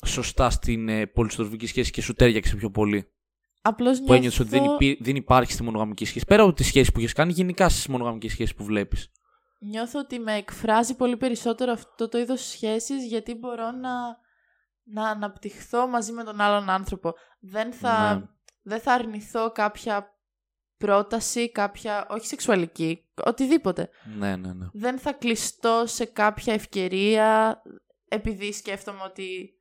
σωστά στην ε, πολυστροφική σχέση και σου τέριαξε πιο πολύ;
Απλώς
Που
νιώθω...
ένιωσες ότι δεν, υπή- δεν υπάρχει στη μονογαμική σχέση. Πέρα από τι σχέσει που έχει κάνει, γενικά στις μονογαμικές σχέσεις που βλέπεις.
Νιώθω ότι με εκφράζει πολύ περισσότερο αυτό το είδος σχέσης γιατί μπορώ να, να αναπτυχθώ μαζί με τον άλλον άνθρωπο. Δεν θα,
Ναι.
Δεν θα αρνηθώ κάποια πρόταση, κάποια, όχι σεξουαλική, οτιδήποτε.
Ναι, ναι, ναι.
Δεν θα κλειστώ σε κάποια ευκαιρία επειδή σκέφτομαι ότι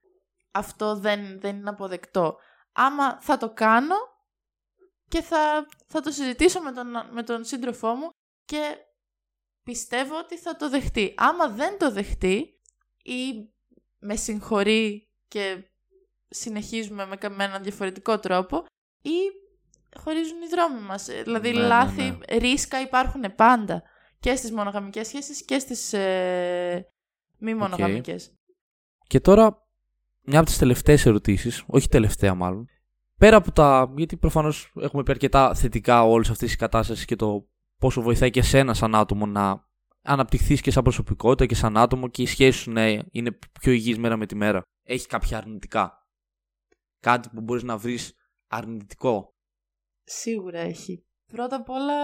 αυτό δεν, δεν είναι αποδεκτό. Άμα θα το κάνω και θα, θα το συζητήσω με τον, με τον σύντροφό μου και πιστεύω ότι θα το δεχτεί. Άμα δεν το δεχτεί ή με συγχωρεί και συνεχίζουμε με, κα- με έναν διαφορετικό τρόπο ή χωρίζουν οι δρόμοι μας. Ε, Δηλαδή
Ναι, ναι,
λάθη,
ναι.
ρίσκα υπάρχουν πάντα και στις μονογαμικές σχέσεις και στις ε, Μη μονογαμικές.
Και τώρα, μια από τις τελευταίες ερωτήσεις, όχι τελευταία μάλλον, πέρα από τα. Γιατί προφανώς έχουμε πει αρκετά θετικά όλη αυτή η κατάσταση και το πόσο βοηθάει και εσένα σαν άτομο να αναπτυχθείς και σαν προσωπικότητα και σαν άτομο και οι σχέσεις σου να είναι πιο υγιείς μέρα με τη μέρα. Έχει κάποια αρνητικά; Κάτι που μπορείς να βρεις αρνητικό.
Σίγουρα έχει. Πρώτα απ' όλα,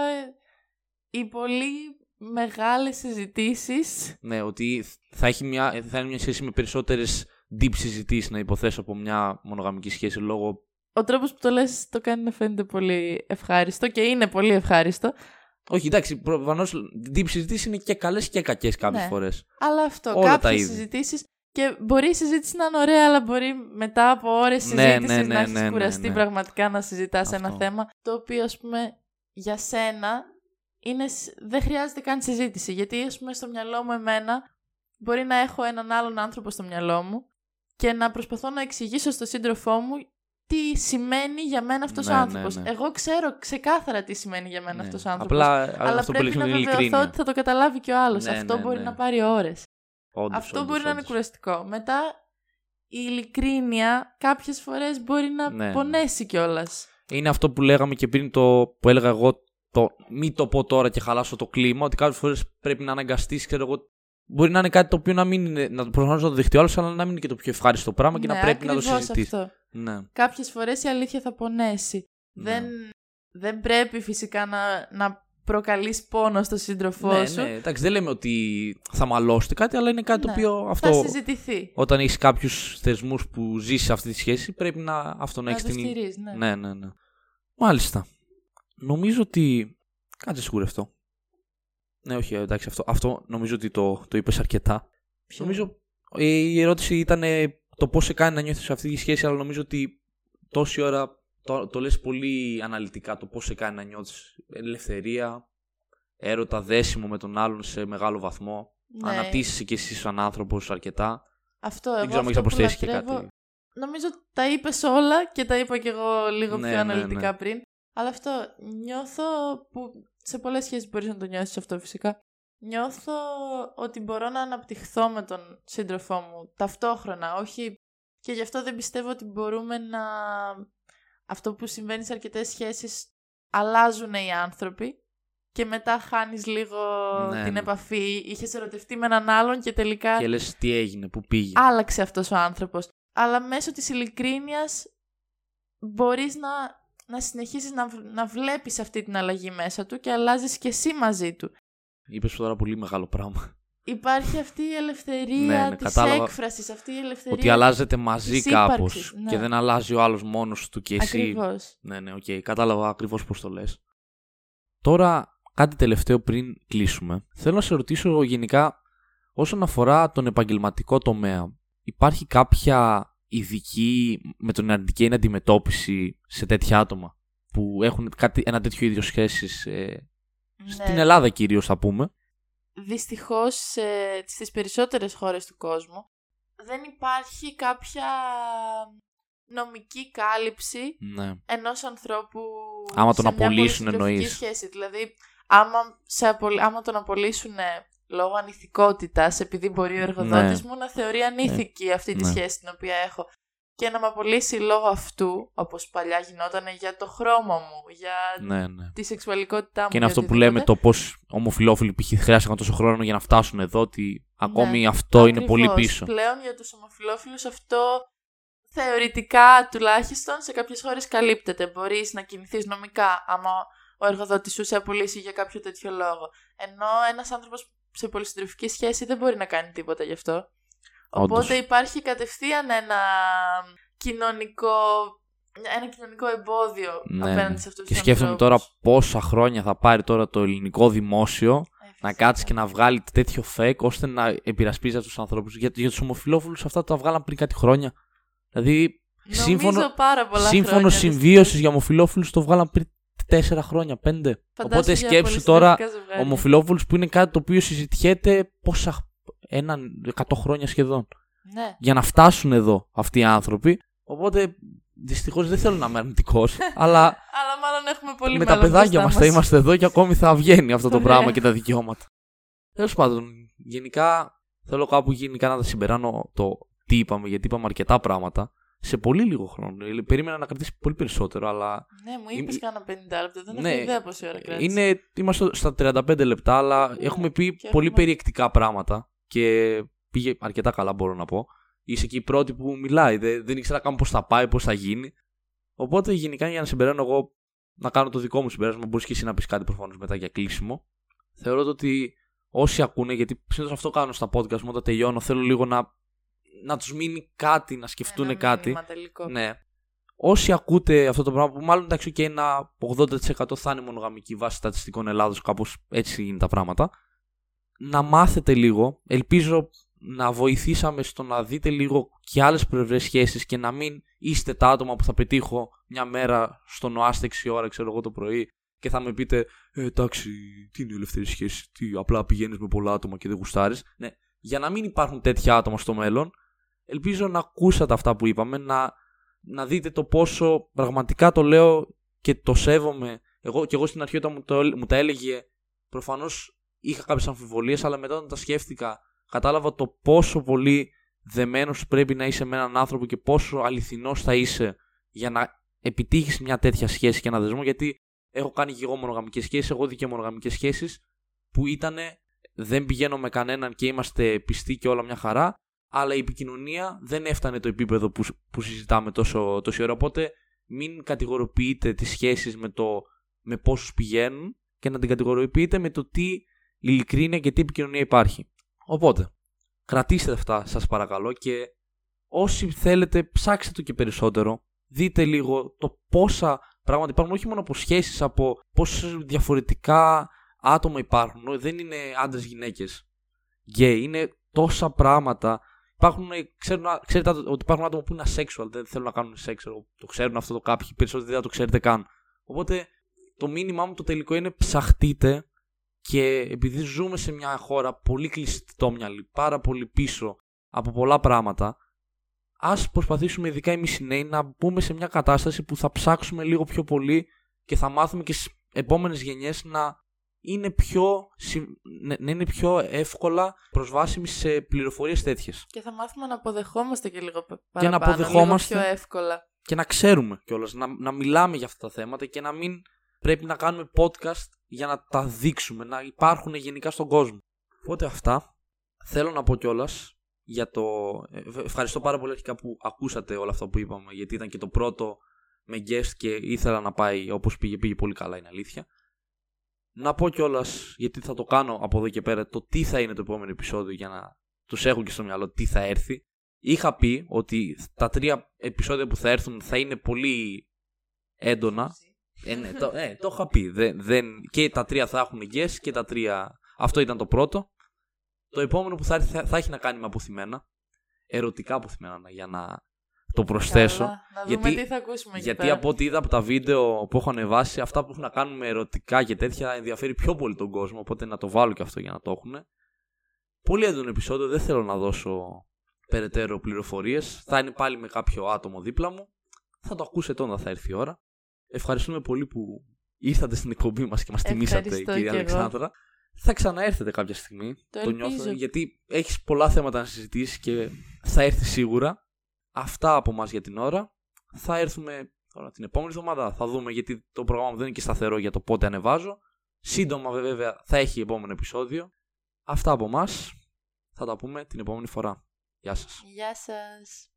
οι πολύ μεγάλες συζητήσεις.
Ναι, ότι θα, έχει μια, θα είναι μια σχέση με περισσότερες deep συζητήσεις να υποθέσω από μια μονογαμική σχέση λόγω...
Ο τρόπος που το λες το κάνει να φαίνεται πολύ ευχάριστο και είναι πολύ ευχάριστο.
Όχι, εντάξει, προφανώς deep συζητήσεις είναι και καλές και κακές κάποιες
Ναι.
φορές.
Αλλά αυτό,
Όλα τα
κάποιες
είδη.
Συζητήσεις και μπορεί η συζήτηση να είναι ωραία, αλλά μπορεί μετά από ώρες
Ναι,
συζήτησης
ναι,
να
ναι,
έχεις
ναι, ναι,
κουραστεί
ναι.
πραγματικά να συζητάς ένα
Αυτό.
θέμα, το οποίο ας πούμε για σένα είναι, σ- δεν χρειάζεται καν συζήτηση. Γιατί ας πούμε στο μυαλό μου εμένα μπορεί να έχω έναν άλλον άνθρωπο στο μυαλό μου και να προσπαθώ να εξηγήσω στον σύντροφό μου τι σημαίνει για μένα αυτός
Ναι,
ο
ναι,
άνθρωπος.
ναι.
Εγώ ξέρω ξεκάθαρα τι σημαίνει για μένα
Ναι.
αυτός ο άνθρωπος.
Απλά
αλλά
αυτό που
πρέπει
λες με
να
την
βεβαιωθώ
ειλικρίνεια.
ότι θα το καταλάβει και ο άλλος.
Ναι,
Αυτό
ναι,
μπορεί
ναι.
να πάρει ώρες.
Όντως,
Αυτό
όντως,
μπορεί να είναι
όντως.
κουραστικό. Μετά η ειλικρίνεια κάποιες φορές μπορεί να
Ναι.
πονέσει κιόλας.
Είναι αυτό που λέγαμε και πριν το που έλεγα εγώ. Το μη το πω τώρα και χαλάσω το κλίμα. Ότι κάποιες φορές πρέπει να αναγκαστείς, ξέρω εγώ. Μπορεί να είναι κάτι το οποίο να μην είναι. Να, προφανώς να το δεχτεί ο άλλος, αλλά να μην είναι και το πιο ευχάριστο πράγμα και να πρέπει να το συζητήσεις.
Ναι, αυτό.
Ναι.
Κάποιες φορές η αλήθεια θα πονέσει.
Ναι.
Δεν, δεν πρέπει φυσικά να, να προκαλείς πόνο στο σύντροφό
ναι,
σου.
ναι, εντάξει, δεν λέμε ότι θα μαλώσετε κάτι, αλλά είναι κάτι το
Ναι.
οποίο
Θα
αυτό.
συζητηθεί.
Όταν έχεις κάποιους θεσμούς που ζεις αυτή τη σχέση, πρέπει να αυτό να
Να
έχεις
το
την.
στηρίζεις, ναι.
Ναι, ναι, ναι. Μάλιστα. Νομίζω ότι. Κάτσε σιγουρευτώ. Ναι, όχι, εντάξει, αυτό, αυτό νομίζω ότι το, το είπες αρκετά.
Ποιο;
Νομίζω η ερώτηση ήταν ε, το πώς σε κάνει να νιώθεις σε αυτή τη σχέση, αλλά νομίζω ότι τόση ώρα το, το λες πολύ αναλυτικά το πώς σε κάνει να νιώθεις ελευθερία, έρωτα, δέσιμο με τον άλλον σε μεγάλο βαθμό.
Ναι.
Αναπτύσσεσαι κι εσύ σαν άνθρωπος αρκετά.
Αυτό,
Δεν
εγώ
ξέρω αν έχεις
αυτό που
προσθέσει και
λατρεύω-
κάτι.
Νομίζω τα είπες όλα και τα είπα κι εγώ λίγο
Ναι,
πιο
ναι,
αναλυτικά
ναι.
πριν. Αλλά αυτό νιώθω που σε πολλές σχέσεις μπορείς να το νιώσεις αυτό φυσικά. Νιώθω ότι μπορώ να αναπτυχθώ με τον σύντροφό μου ταυτόχρονα, όχι και γι' αυτό δεν πιστεύω ότι μπορούμε να... Αυτό που συμβαίνει σε αρκετές σχέσεις αλλάζουν οι άνθρωποι και μετά χάνεις λίγο
Ναι,
την
ναι.
επαφή. Είχες ερωτευτεί με έναν άλλον και τελικά
Και λες τι έγινε, πού πήγε.
άλλαξε αυτός ο άνθρωπος. Αλλά μέσω της ειλικρίνειας μπορείς να, να συνεχίσεις να, β- να βλέπεις αυτή την αλλαγή μέσα του και αλλάζεις και εσύ μαζί του.
Είπες τώρα πολύ μεγάλο πράγμα.
Υπάρχει αυτή η ελευθερία
Ναι, ναι,
της
κατάλαβα.
έκφρασης, αυτή η ελευθερία...
Ότι αλλάζετε μαζί
της
κάπως
ύπαρξης, ναι.
και δεν αλλάζει ο άλλος μόνος του και εσύ.
Ακριβώς.
Ναι, ναι, οκ. Κατάλαβα ακριβώς πώς το λες. Τώρα, κάτι τελευταίο πριν κλείσουμε. Θέλω να σε ρωτήσω γενικά όσον αφορά τον επαγγελματικό τομέα. Υπάρχει κάποια ειδική με τον αρνητική αντιμετώπιση σε τέτοια άτομα που έχουν κάτι, ένα τέτοιο ίδιο σχέσεις
Ναι.
στην Ελλάδα κυρίως θα πούμε;
Δυστυχώς σε, στις περισσότερες χώρες του κόσμου δεν υπάρχει κάποια νομική κάλυψη
Ναι.
ενός ανθρώπου
Άμα τον
σε μια
απολύσουν
πολυσυντροφική
εννοείς.
σχέση. Δηλαδή, άμα, σε απολ... άμα τον απολύσουν λόγω ανηθικότητας, επειδή μπορεί ο εργοδότης μου να θεωρεί ανήθικη αυτή τη
Ναι.
σχέση την οποία έχω και να με απολύσει λόγω αυτού, όπως παλιά γινόταν για το χρώμα μου, για
Ναι, ναι.
τη σεξουαλικότητά μου.
Και είναι
για
αυτό που λέμε
οτιδήποτε.
το πώς ομοφυλόφιλοι π.χ. χρειάστηκαν τόσο χρόνο για να φτάσουν εδώ, ότι ακόμη
Ναι,
αυτό είναι πολύ
Ακριβώς.
πίσω.
Πλέον για τους ομοφυλόφιλους αυτό θεωρητικά τουλάχιστον σε κάποιες χώρες καλύπτεται. Μπορείς να κινηθείς νομικά άμα ο εργοδότης σου σε απολύσει για κάποιο τέτοιο λόγο. Ενώ ένας άνθρωπος σε πολυσυντροφική σχέση δεν μπορεί να κάνει τίποτα γι' αυτό.
Όντως.
Οπότε υπάρχει κατευθείαν ένα κοινωνικό, ένα κοινωνικό εμπόδιο
Ναι,
απέναντι
ναι.
σε αυτούς
Και
τους
σκέφτομαι τώρα
ανθρώπους.
πόσα χρόνια θα πάρει τώρα το ελληνικό δημόσιο
Ε,
να
φυσικά.
κάτσει και να βγάλει τέτοιο fake ώστε να επειρασπίζει αυτούς τους ανθρώπους. Για, για τους ομοφυλόφιλους αυτά τα βγάλαν πριν κάτι χρόνια. Δηλαδή,
Νομίζω
σύμφωνο,
πάρα πολλά
σύμφωνο
χρόνια,
συμβίωσης για ομοφυλόφιλους το βγάλαν πριν τέσσερα χρόνια, πέντε.
Φαντάσου
Οπότε
για
σκέψου τώρα
πολυσυντροφικά ζευγάρια.
ομοφυλόφιλους που είναι κάτι το οποίο συζητιέται πόσα. Έναν 100 χρόνια σχεδόν.
Ναι.
για να φτάσουν εδώ αυτοί οι άνθρωποι. Οπότε δυστυχώς δεν θέλω να είμαι αρνητικός, αλλά
Αλλά μάλλον έχουμε πολύ
με τα
μέλλον
παιδάκια
μπροστά
μας θα
μας.
είμαστε εδώ και ακόμη θα βγαίνει αυτό το
Ωραία.
πράγμα και τα δικαιώματα. Τέλος πάντων, γενικά Θέλω κάπου γενικά να τα συμπεράνω το τι είπαμε, γιατί είπαμε αρκετά πράγματα σε πολύ λίγο χρόνο. Ε, περίμενα να κρατήσει πολύ περισσότερο, αλλά.
Ναι, μου είπες κάνα 50 λεπτά. Δεν
ναι,
έχω ιδέα πόση ώρα κράτησε.
Είναι... Είμαστε στα 35 λεπτά, αλλά ναι, έχουμε πει πολύ έχουμε... περιεκτικά πράγματα και πήγε αρκετά καλά, μπορώ να πω. Είσαι και η πρώτη που μιλάει. Δεν, δεν ήξερα καν πώς θα πάει, πώς θα γίνει. Οπότε γενικά για να συμπεραίνω εγώ να κάνω το δικό μου συμπέρασμα, μπορείς και εσύ να πεις κάτι προφανώς μετά για κλείσιμο. Θεωρώ ότι όσοι ακούνε, γιατί συνήθως αυτό κάνω στα podcast μου όταν τελειώνω, θέλω λίγο να, να τους μείνει κάτι, να σκεφτούν ένα κάτι.
Τελικό.
Ναι. Όσοι ακούτε αυτό το πράγμα, που μάλλον εντάξει και ένα 80% θα είναι μονογαμική βάση στατιστικών Ελλάδος, κάπως έτσι είναι τα πράγματα. Να μάθετε λίγο. Ελπίζω να βοηθήσαμε στο να δείτε λίγο και άλλες πλευρές σχέσεις και να μην είστε τα άτομα που θα πετύχω μια μέρα στον ΟΑΣΤ 6 ώρα ξέρω εγώ το πρωί και θα με πείτε ε, εντάξει τι είναι η ελεύθερη σχέση τι απλά πηγαίνεις με πολλά άτομα και δεν γουστάρεις ναι, για να μην υπάρχουν τέτοια άτομα στο μέλλον ελπίζω να ακούσατε αυτά που είπαμε να, να δείτε το πόσο πραγματικά το λέω και το σέβομαι εγώ και εγώ στην αρχή όταν μου, το, μου τα έλεγε προφανώς είχα κάποιες αμφιβολίες αλλά μετά όταν τα σκέφτηκα κατάλαβα το πόσο πολύ δεμένος πρέπει να είσαι με έναν άνθρωπο και πόσο αληθινός θα είσαι για να επιτύχεις μια τέτοια σχέση και ένα δεσμό. Γιατί έχω κάνει και εγώ μονογαμικές σχέσεις, έχω δει και μονογαμικές σχέσεις που ήταν δεν πηγαίνω με κανέναν και είμαστε πιστοί και όλα μια χαρά, αλλά η επικοινωνία δεν έφτανε το επίπεδο που, που συζητάμε τόσο, τόση ώρα. Οπότε μην κατηγοροποιείτε τις σχέσεις με, το, με πόσους πηγαίνουν και να την κατηγοροποιείτε με το τι ειλικρίνεια και τι επικοινωνία υπάρχει. Οπότε, κρατήστε αυτά σας παρακαλώ και όσοι θέλετε ψάξτε το και περισσότερο. Δείτε λίγο το πόσα πράγματα υπάρχουν, όχι μόνο από σχέσεις, από πόσα διαφορετικά άτομα υπάρχουν. Δεν είναι άντρες γυναίκες γκέι, είναι τόσα πράγματα. Υπάρχουν, ξέρουν, ξέρετε ότι υπάρχουν άτομα που είναι asexual, δεν θέλουν να κάνουν σεξ, το ξέρουν αυτό το κάποιοι, περισσότεροι δεν το ξέρετε καν. Οπότε το μήνυμά μου το τελικό είναι ψαχτείτε και επειδή ζούμε σε μια χώρα πολύ κλειστόμυαλη, πάρα πολύ πίσω από πολλά πράγματα, ας προσπαθήσουμε ειδικά εμείς οι νέοι να μπούμε σε μια κατάσταση που θα ψάξουμε λίγο πιο πολύ και θα μάθουμε και στις επόμενες γενιές να είναι πιο, να είναι πιο εύκολα προσβάσιμοι σε πληροφορίες τέτοιες.
Και θα μάθουμε να αποδεχόμαστε και λίγο παραπάνω, και να αποδεχόμαστε λίγο πιο εύκολα.
Και να ξέρουμε κιόλας, να, να μιλάμε για αυτά τα θέματα και να μην πρέπει να κάνουμε podcast για να τα δείξουμε, να υπάρχουν γενικά στον κόσμο. Οπότε αυτά. Θέλω να πω κιόλας για το. Ε, ευχαριστώ πάρα πολύ αρχικά που ακούσατε όλα αυτά που είπαμε, γιατί ήταν και το πρώτο με guest και ήθελα να πάει όπως πήγε, πήγε πολύ καλά, είναι αλήθεια. Να πω κιόλας, γιατί θα το κάνω από εδώ και πέρα, το τι θα είναι το επόμενο επεισόδιο για να τους έχω και στο μυαλό τι θα έρθει. Είχα πει ότι τα τρία επεισόδια που θα έρθουν θα είναι πολύ έντονα ε, ναι, το, ε, το είχα πει. Δεν, δεν, και τα τρία θα έχουν yes και τα τρία. Αυτό ήταν το πρώτο. Το επόμενο που θα, έρθει θα, θα έχει να κάνει με αποθυμένα. Ερωτικά αποθυμένα για να το προσθέσω.
Καλά, να δούμε γιατί, τι θα ακούσουμε
Γιατί πέρα. από ό,τι είδα από τα βίντεο που έχω ανεβάσει, αυτά που έχουν να κάνουν με ερωτικά και τέτοια ενδιαφέρει πιο πολύ τον κόσμο. Οπότε να το βάλω και αυτό για να το έχουν. Πολύ έντονο επεισόδιο. Δεν θέλω να δώσω περαιτέρω πληροφορίες. Θα είναι πάλι με κάποιο άτομο δίπλα μου. Θα το ακούσετε όταν θα έρθει η ώρα. Ευχαριστούμε πολύ που ήρθατε στην εκπομπή μας και μας τιμήσατε, κυρία Αλεξάνδρα. Θα ξαναέρθετε κάποια στιγμή.
Το, το
νιώθω, γιατί έχεις πολλά θέματα να συζητήσεις και θα έρθει σίγουρα. Αυτά από μας για την ώρα. Θα έρθουμε τώρα την επόμενη εβδομάδα. Θα δούμε γιατί το πρόγραμμα δεν είναι και σταθερό για το πότε ανεβάζω. Σύντομα βέβαια θα έχει επόμενο επεισόδιο. Αυτά από μας. Θα τα πούμε την επόμενη φορά. Γεια σας.
Γεια σας.